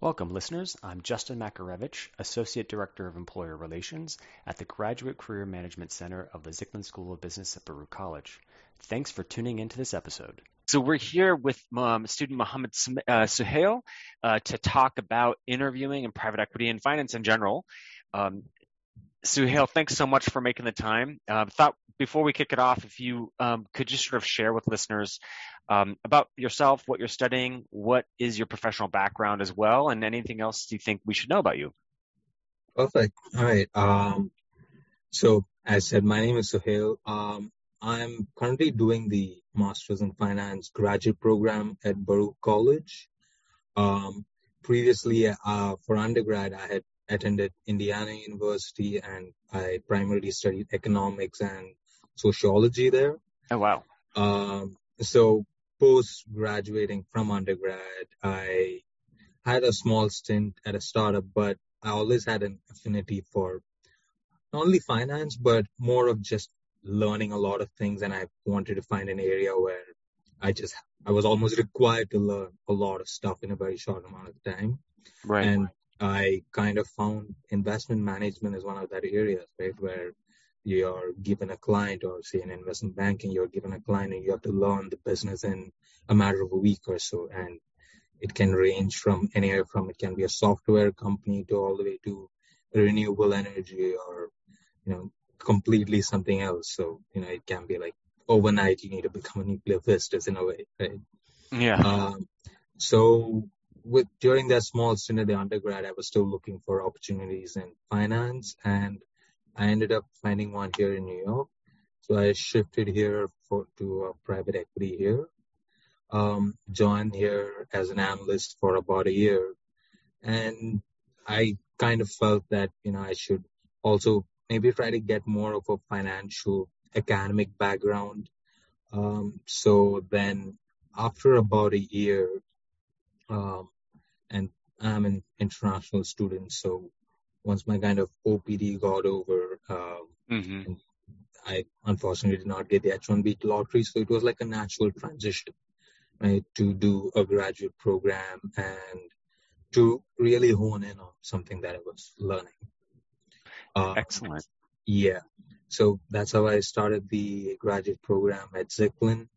Welcome, listeners. I'm Justin Makarevich, Associate Director of Employer Relations at the Graduate Career Management Center of the Zicklin School of Business at Baruch College. Thanks for tuning into this episode. So we're here with um, student Mohammed uh, Suhail uh, to talk about interviewing and private equity and finance in general. Um, Suhail, thanks so much for making the time. Uh, thought before we kick it off, if you um, could just sort of share with listeners um, about yourself, what you're studying, what is your professional background as well, and anything else you think we should know about you. Perfect. All right. Um, so, as I said, my name is Suhail. Um, I'm currently doing the Masters in Finance graduate program at Baruch College. Um, previously, uh, for undergrad, I had attended Indiana University and I primarily studied economics and sociology there. Oh, wow. Um, so, post graduating from undergrad, I had a small stint at a startup, but I always had an affinity for not only finance, but more of just learning a lot of things and I wanted to find an area where I just I was almost required to learn a lot of stuff in a very short amount of time. Right. And I kind of found investment management is one of that areas, right, where you're given a client or say in investment banking, you're given a client and you have to learn the business in a matter of a week or so. And it can range from anywhere from it can be a software company to all the way to renewable energy or you know completely something else. So, you know, it can be like overnight you need to become a nuclear physicist in a way, right? Yeah. Um, so with during that small stint at the undergrad, I was still looking for opportunities in finance and I ended up finding one here in New York. So I shifted here for to private equity here. Um, joined here as an analyst for about a year. And I kind of felt that, you know, I should also maybe try to get more of a financial academic background. Um, so then after about a year, um, and I'm an international student, so once my kind of OPT got over, uh, mm-hmm. I unfortunately did not get the H-1B lottery, so it was like a natural transition, right, to do a graduate program and to really hone in on something that I was learning. Uh, Excellent. Yeah. So that's how I started the graduate program at Zicklin,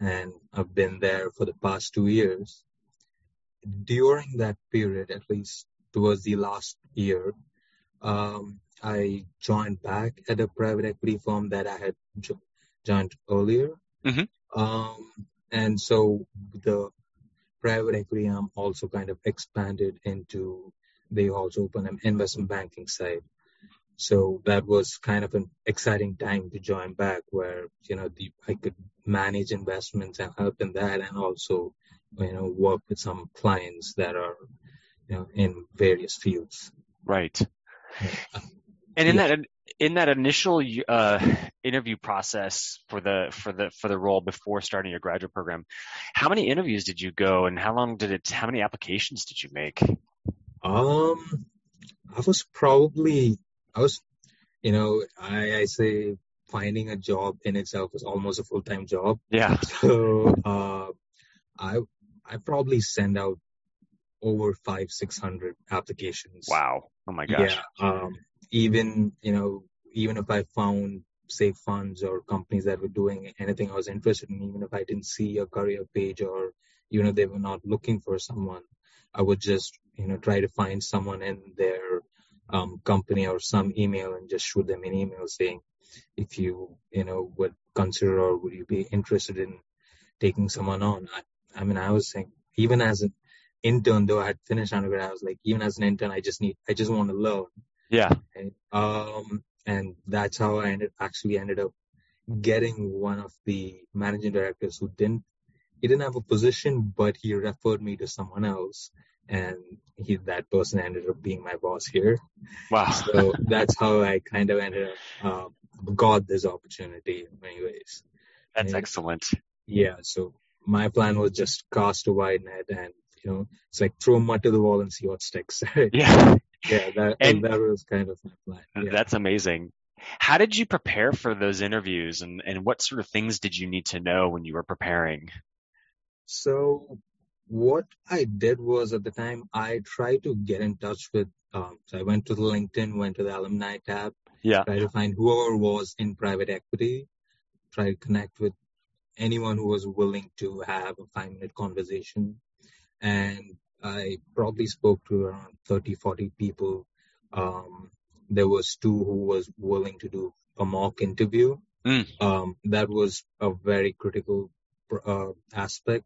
and I've been there for the past two years. During that period, at least towards the last year, um, I joined back at a private equity firm that I had jo- joined earlier. Mm-hmm. Um, and so the private equity arm also kind of expanded into, they also opened an investment banking side. So that was kind of an exciting time to join back where, you know, the, I could manage investments and help in that and also, you know, work with some clients that are, you know, in various fields. Right. And in yeah. that in that initial uh, interview process for the for the for the role before starting your graduate program, how many interviews did you go, and how long did it? How many applications did you make? Um, I was probably I was, you know, I, I say finding a job in itself was almost a full time job. Yeah. So uh, I I probably send out over five six hundred applications. Wow. Oh my gosh. Yeah. Um, even you know even if I found say funds or companies that were doing anything I was interested in, even if I didn't see a career page or you know they were not looking for someone, I would just you know try to find someone in their um, company or some email and just shoot them an email saying if you you know would consider or would you be interested in taking someone on. I, I mean, I was saying even as an intern, though I had finished undergrad, I was like even as an intern, I just need I just want to learn. Yeah. And, um, and that's how I ended actually ended up getting one of the managing directors who didn't he didn't have a position, but he referred me to someone else and he that person ended up being my boss here. Wow. So that's how I kind of ended up uh, got this opportunity in many ways. That's and, excellent. Yeah. So my plan was just cast a wide net and you know it's like throw mud to the wall and see what sticks. yeah. Yeah. That and that was kind of my plan. Yeah. That's amazing. How did you prepare for those interviews and, and what sort of things did you need to know when you were preparing? So what I did was at the time I tried to get in touch with. Um, so I went to the LinkedIn, went to the alumni tab, yeah, try to find whoever was in private equity, try to connect with anyone who was willing to have a five minute conversation. And I probably spoke to around 30, 40 people. Um, there was two who was willing to do a mock interview. Mm. Um, that was a very critical uh, aspect.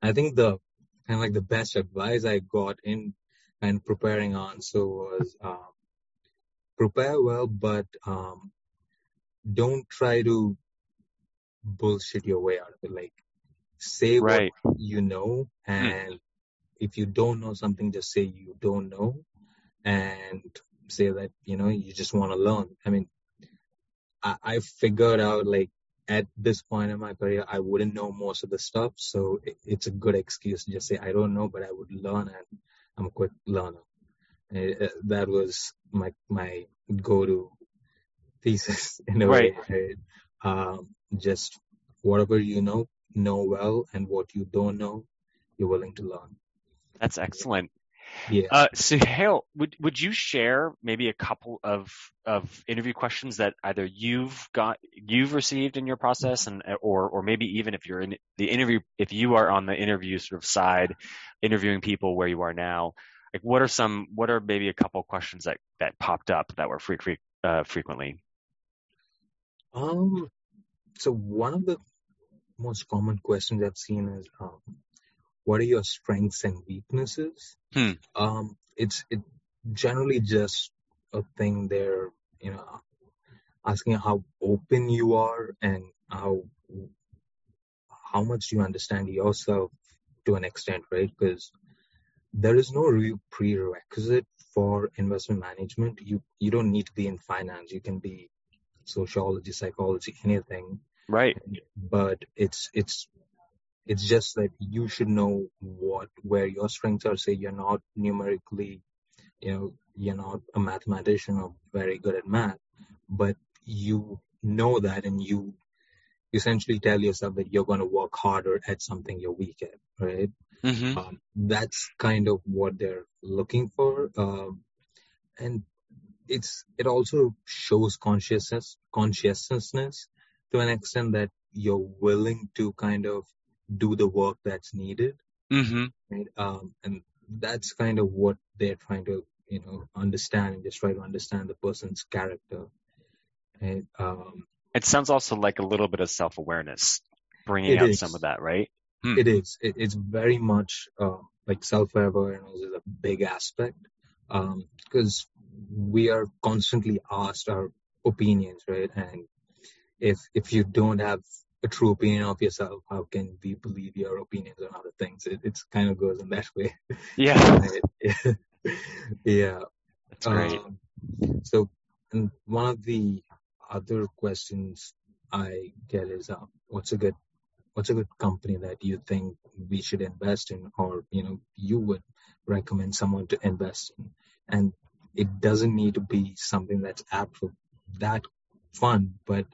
I think the kind of like the best advice I got in and preparing on so was uh, prepare well, but um, don't try to bullshit your way out of it. Like say right. what you know, hmm. and mm. if you don't know something, just say you don't know, and say that you know you just want to learn. I mean, I, I figured out like at this point in my career, I wouldn't know most of the stuff, so it, it's a good excuse to just say I don't know, but I would learn, and I'm a quick learner. It, it, that was my my go-to thesis in a right. way. Um, just whatever you know, know well, and what you don't know, you're willing to learn. That's excellent. Yeah. Uh, Suhail, would would you share maybe a couple of of interview questions that either you've got you've received in your process, and or or maybe even if you're in the interview, if you are on the interview sort of side, interviewing people where you are now, like what are some what are maybe a couple questions that that popped up that were fre- fre- uh, frequently? Um, so one of the most common questions I've seen is, um, what are your strengths and weaknesses? Hmm. Um, it's it generally just a thing there, you know, asking how open you are and how how much you understand yourself to an extent, right? Because there is no real prerequisite for investment management. You you don't need to be in finance. You can be sociology, psychology, anything. Right. But it's it's it's just that you should know what where your strengths are. Say you're not numerically, you know, you're not a mathematician or very good at math, but you know that and you essentially tell yourself that you're going to work harder at something you're weak at, right? Mm-hmm. Um, that's kind of what they're looking for. Um, and it's it also shows consciousness consciousness to an extent that you're willing to kind of do the work that's needed mm-hmm. right um, and that's kind of what they're trying to you know understand and just try to understand the person's character and um, it sounds also like a little bit of self-awareness bringing out is. some of that right hmm. it is it, it's very much uh, like self-awareness is a big aspect because um, we are constantly asked our opinions, right? And if if you don't have a true opinion of yourself, how can we believe your opinions on other things? It it's kind of goes in that way. Yeah. yeah. That's great. Um, so, and one of the other questions I get is, uh, what's a good what's a good company that you think we should invest in, or you know, you would recommend someone to invest in? And it doesn't need to be something that's apt for that fun, but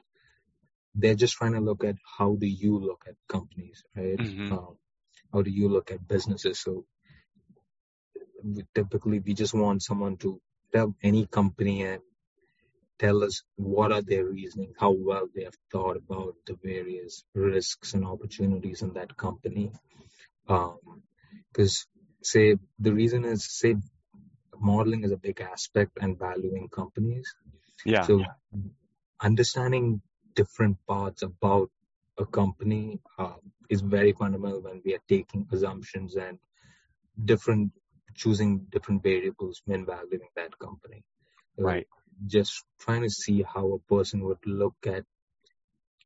they're just trying to look at how do you look at companies, right? Mm-hmm. Um, how do you look at businesses? So we, typically we just want someone to tell any company and tell us what are their reasoning, how well they have thought about the various risks and opportunities in that company. Because um, say the reason is say modeling is a big aspect and valuing companies. Yeah. So understanding different parts about a company uh, is very fundamental when we are taking assumptions and different choosing different variables when valuing that company. So right. Just trying to see how a person would look at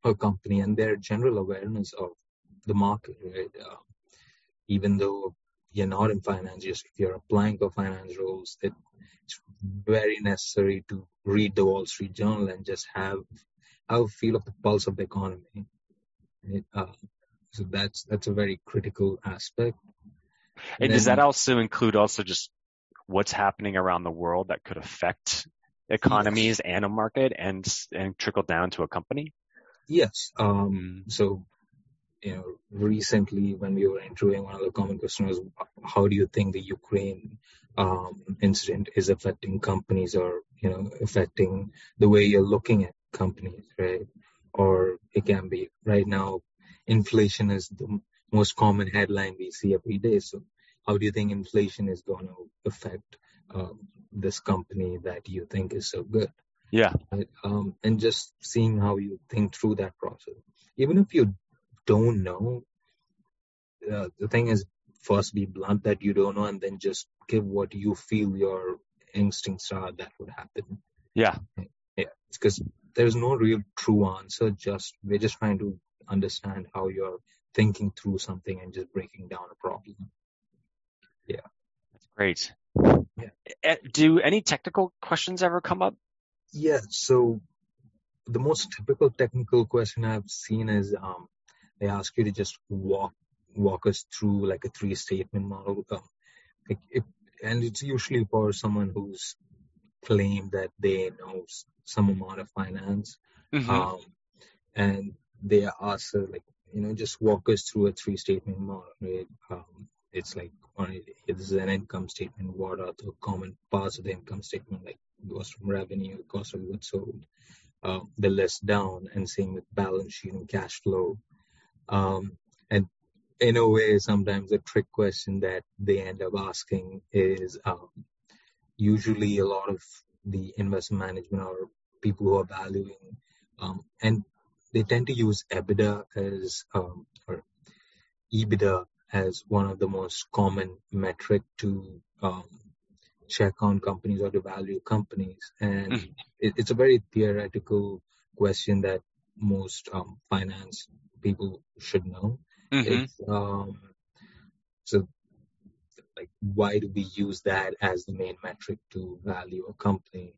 a company and their general awareness of the market, right? Uh, even though you're not in finance, just if you're applying for finance roles, it's very necessary to read the Wall Street Journal and just have have a feel of the pulse of the economy. It, uh, so that's that's a very critical aspect. And, and does that also include also just what's happening around the world that could affect economies yes. and a market and and trickle down to a company? Yes. Um, mm. So you know, recently when we were interviewing one of the common questions how do you think the Ukraine um, incident is affecting companies or, you know, affecting the way you're looking at companies, right? Or it can be right now, inflation is the most common headline we see every day. So how do you think inflation is going to affect um, this company that you think is so good? Yeah. Um, and just seeing how you think through that process. Even if you don't know, uh, the thing is, first be blunt that you don't know, and then just give what you feel your instincts are that would happen. Yeah. Yeah. Because there's no real true answer. Just we're just trying to understand how you're thinking through something and just breaking down a problem. Yeah. That's great. Yeah. Do any technical questions ever come up? Yeah. So the most typical technical question I've seen is um, they ask you to just walk walk us through like a three statement model. Um, like it, and it's usually for someone who's claimed that they know some amount of finance. Mm-hmm. Um, and they ask uh, like you know just walk us through a three statement model. Right? Um, it's like this is an income statement. What are the common parts of the income statement? Like goes from revenue, cost of goods sold, uh, the list down, and same with balance sheet and cash flow. Um, and in a way, sometimes a trick question that they end up asking is um, usually a lot of the investment management or people who are valuing, um, and they tend to use EBITDA as um, or EBITDA as one of the most common metric to um, check on companies or to value companies. And mm-hmm. it, it's a very theoretical question that most um, finance people should know. Mm-hmm. Um, so, like, why do we use that as the main metric to value a company?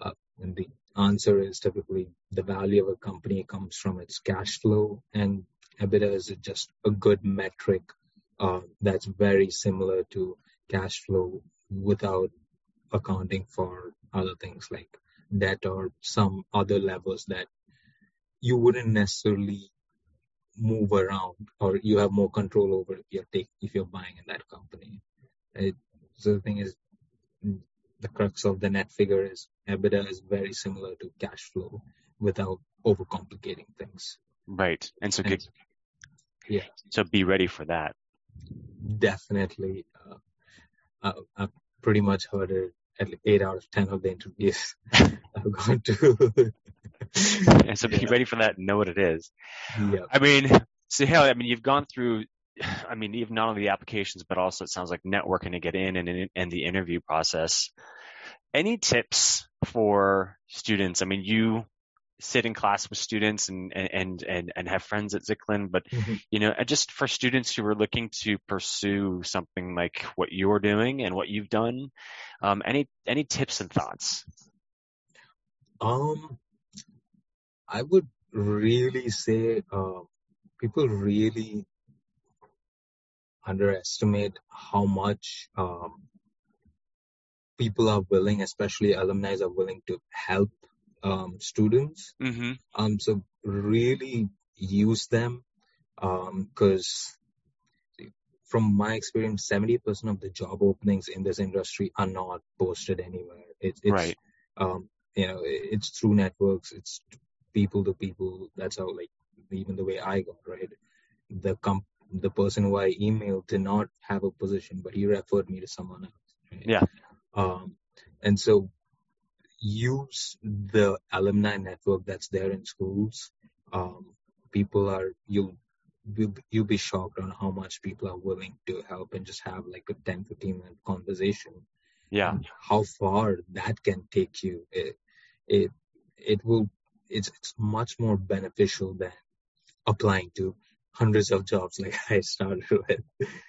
Uh, and the answer is typically the value of a company comes from its cash flow, and EBITDA is just a good metric uh, that's very similar to cash flow without accounting for other things like debt or some other levels that you wouldn't necessarily move around or you have more control over if you're take, if you're buying in that company. It, so the thing is, the crux of the net figure is EBITDA is very similar to cash flow without overcomplicating things. Right, and so get, yeah, so be ready for that. Definitely, uh, I, have pretty much heard it at eight out of ten of the interviews I've gone to. and so be ready for that and know what it is. Yeah. I mean, Suhail, I mean, you've gone through, I mean, even not only the applications, but also it sounds like networking to get in and, and the interview process. Any tips for students? I mean, you sit in class with students and and and and have friends at Zicklin, but mm-hmm. you know, just for students who are looking to pursue something like what you're doing and what you've done, um, any any tips and thoughts? Um, I would really say uh, people really underestimate how much um, people are willing, especially alumni, are willing to help um, students. Mm-hmm. Um, so really use them because um, from my experience, 70% of the job openings in this industry are not posted anywhere. It, it's, right. Um, you know, it's through networks. It's people to people. That's how, like, even the way I got right. The comp, the person who I emailed did not have a position, but he referred me to someone else. Right? Yeah. Um, and so use the alumni network that's there in schools. Um, people are you'll you'll be shocked on how much people are willing to help and just have like a 10 15 minute conversation yeah how far that can take you it it, it will it's, it's much more beneficial than applying to hundreds of jobs like i started with.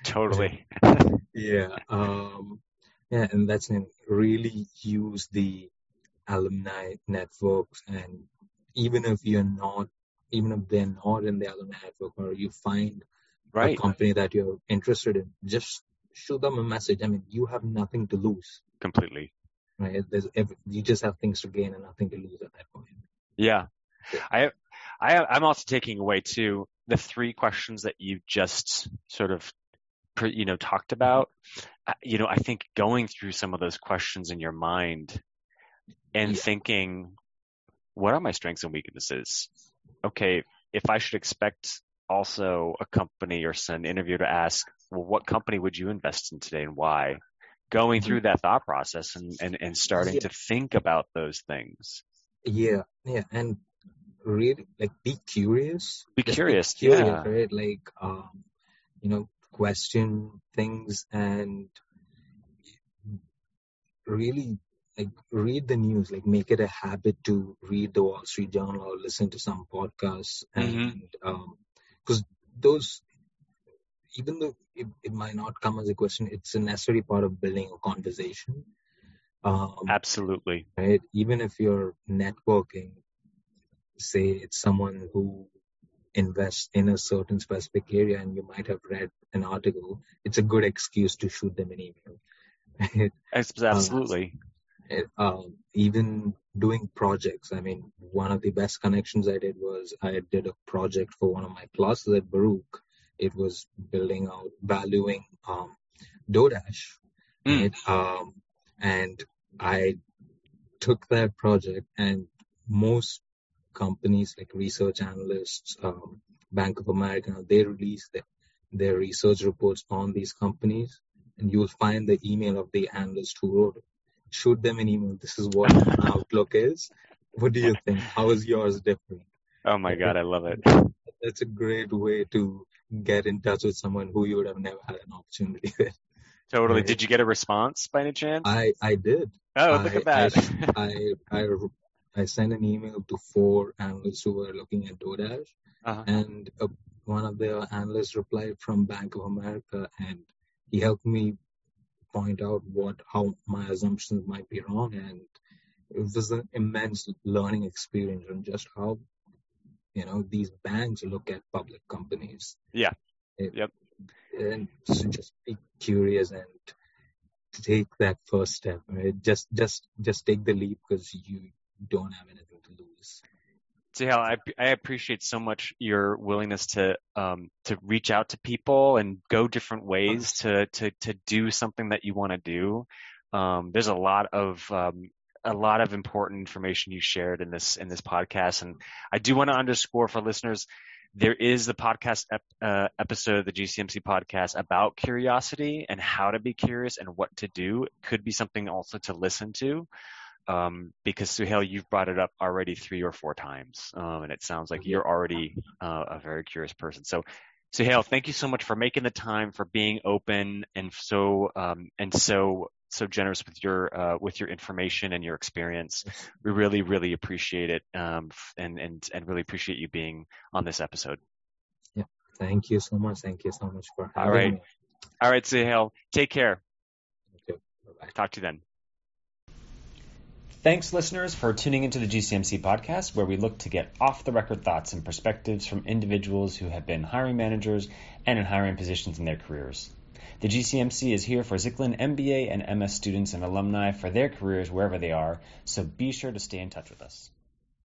Totally. Yeah um yeah and that's really use the alumni networks and even if you're not even if they're not in the alumni network or you find right. a company that you're interested in just shoot them a message. I mean you have nothing to lose. Completely. Right? There's every, you just have things to gain and nothing to lose at that point yeah, i i i'm also taking away too the three questions that you just sort of you know talked about. You know i think going through some of those questions in your mind and yeah. thinking what are my strengths and weaknesses? Okay if i should expect also a company or an interviewer to ask well what company would you invest in today and why? Going through mm-hmm. that thought process and and, and starting yeah. to think about those things yeah yeah and really like be curious be curious, be curious yeah. right like um you know question things and really like read the news like make it a habit to read the wall street journal or listen to some podcasts mm-hmm. and um because those even though it, it might not come as a question it's a necessary part of building a conversation um, absolutely right even if you're networking say it's someone who invests in a certain specific area and you might have read an article, it's a good excuse to shoot them an email. Absolutely. Um, um, even doing projects. I mean, one of the best connections I did was I did a project for one of my classes at Baruch. It was building out, valuing um, DoorDash. Mm. Right? Um, and I took that project and most companies like research analysts, um, Bank of America, they release their, their research reports on these companies, and you'll find the email of the analyst who wrote it. Shoot them an email. This is what Outlook is. What do you think? How is yours different? Oh my God, I love it. That's a great way to get in touch with someone who you would have never had an opportunity with. Totally. Right? Did you get a response by any chance? I, I did. Oh, look I, at that. I, I, I I sent an email to four analysts who were looking at DoorDash, uh-huh. and uh, one of the analysts replied from Bank of America, and he helped me point out what how my assumptions might be wrong, and it was an immense learning experience on just how you know these banks look at public companies. Yeah. It, yep. And so just be curious and take that first step. Right? Just just just take the leap because you don't have anything to lose. Suhail, I, I appreciate so much your willingness to um, to reach out to people and go different ways to to to do something that you want to do. Um, there's a lot of um, a lot of important information you shared in this in this podcast, and I do want to underscore for listeners. There is the podcast ep, uh, episode of the GCMC podcast about curiosity and how to be curious and what to do. It could be something also to listen to um, because Suhail, you've brought it up already three or four times, um, and it sounds like you're already uh, a very curious person. So, Suhail, thank you so much for making the time, for being open, and so um, and so so generous with your uh, with your information and your experience. We really, really appreciate it, um, and and and really appreciate you being on this episode. Yeah, thank you so much. Thank you so much for having All right. me. All right, Suhail, take care. Okay. Bye-bye. Talk to you then. Thanks, listeners, for tuning into the GCMC podcast, where we look to get off the record thoughts and perspectives from individuals who have been hiring managers and in hiring positions in their careers. The GCMC is here for Zicklin MBA and MS students and alumni for their careers wherever they are, so be sure to stay in touch with us.